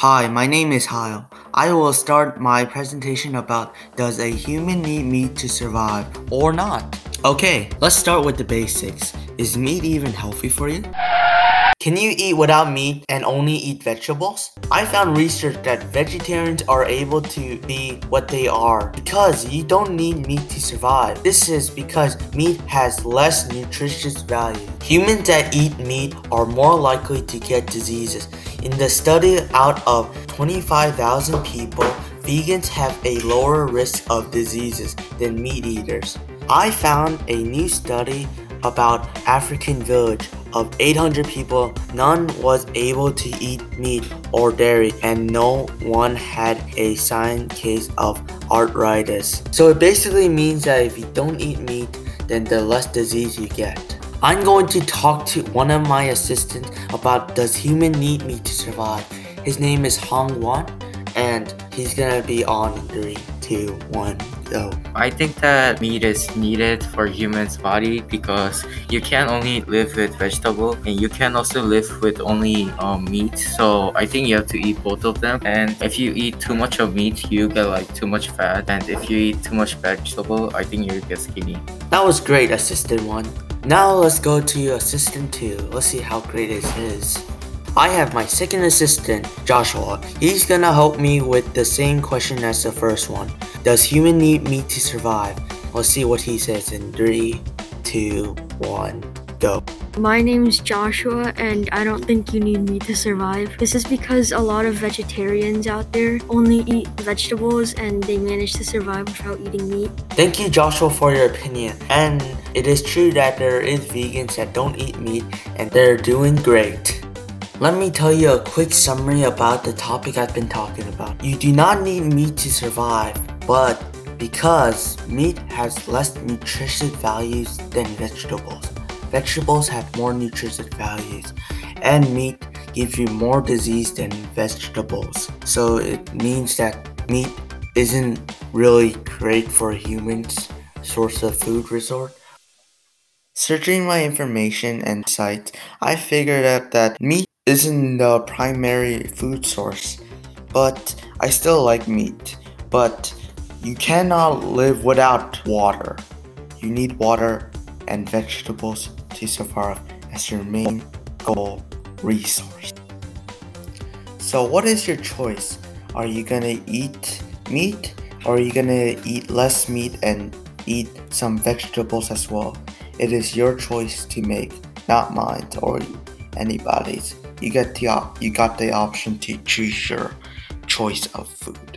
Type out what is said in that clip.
Hi, my name is Hyle. I will start my presentation about does a human need meat to survive or not? Okay, let's start with the basics. Is meat even healthy for you? Can you eat without meat and only eat vegetables? I found research that vegetarians are able to be what they are because you don't need meat to survive. This is because meat has less nutritious value. Humans that eat meat are more likely to get diseases. In the study out of 25,000 people, vegans have a lower risk of diseases than meat eaters. I found a new study about African village of 800 people, none was able to eat meat or dairy, and no one had a signed case of arthritis. So it basically means that if you don't eat meat, then the less disease you get. I'm going to talk to one of my assistants about does human need meat to survive. His name is Hong Wan, and he's gonna be on three, two, one, go. I think that meat is needed for humans' body because you can only live with vegetable and you can also live with only um, meat. So I think you have to eat both of them. And if you eat too much of meat, you get like too much fat. And if you eat too much vegetable, I think you get skinny. That was great, assistant one. Now let's go to assistant two. Let's see how great it is. I have my second assistant, Joshua. He's gonna help me with the same question as the first one. Does human need meat to survive? Let's see what he says in three, two, one, go. My name is Joshua, and I don't think you need meat to survive. This is because a lot of vegetarians out there only eat vegetables and they manage to survive without eating meat. Thank you, Joshua, for your opinion. And it is true that there is vegans that don't eat meat and they're doing great. Let me tell you a quick summary about the topic I've been talking about. You do not need meat to survive, but because meat has less nutritious values than vegetables. Vegetables have more nutritious values, and meat gives you more disease than vegetables. So it means that meat isn't really great for humans' source of food resort. Searching my information and sites, I figured out that meat isn't the primary food source, but I still like meat. But you cannot live without water. You need water and vegetables to survive as your main goal resource. So, what is your choice? Are you gonna eat meat or are you gonna eat less meat and eat some vegetables as well? It is your choice to make, not mine or anybody's you get the op- you got the option to choose your choice of food.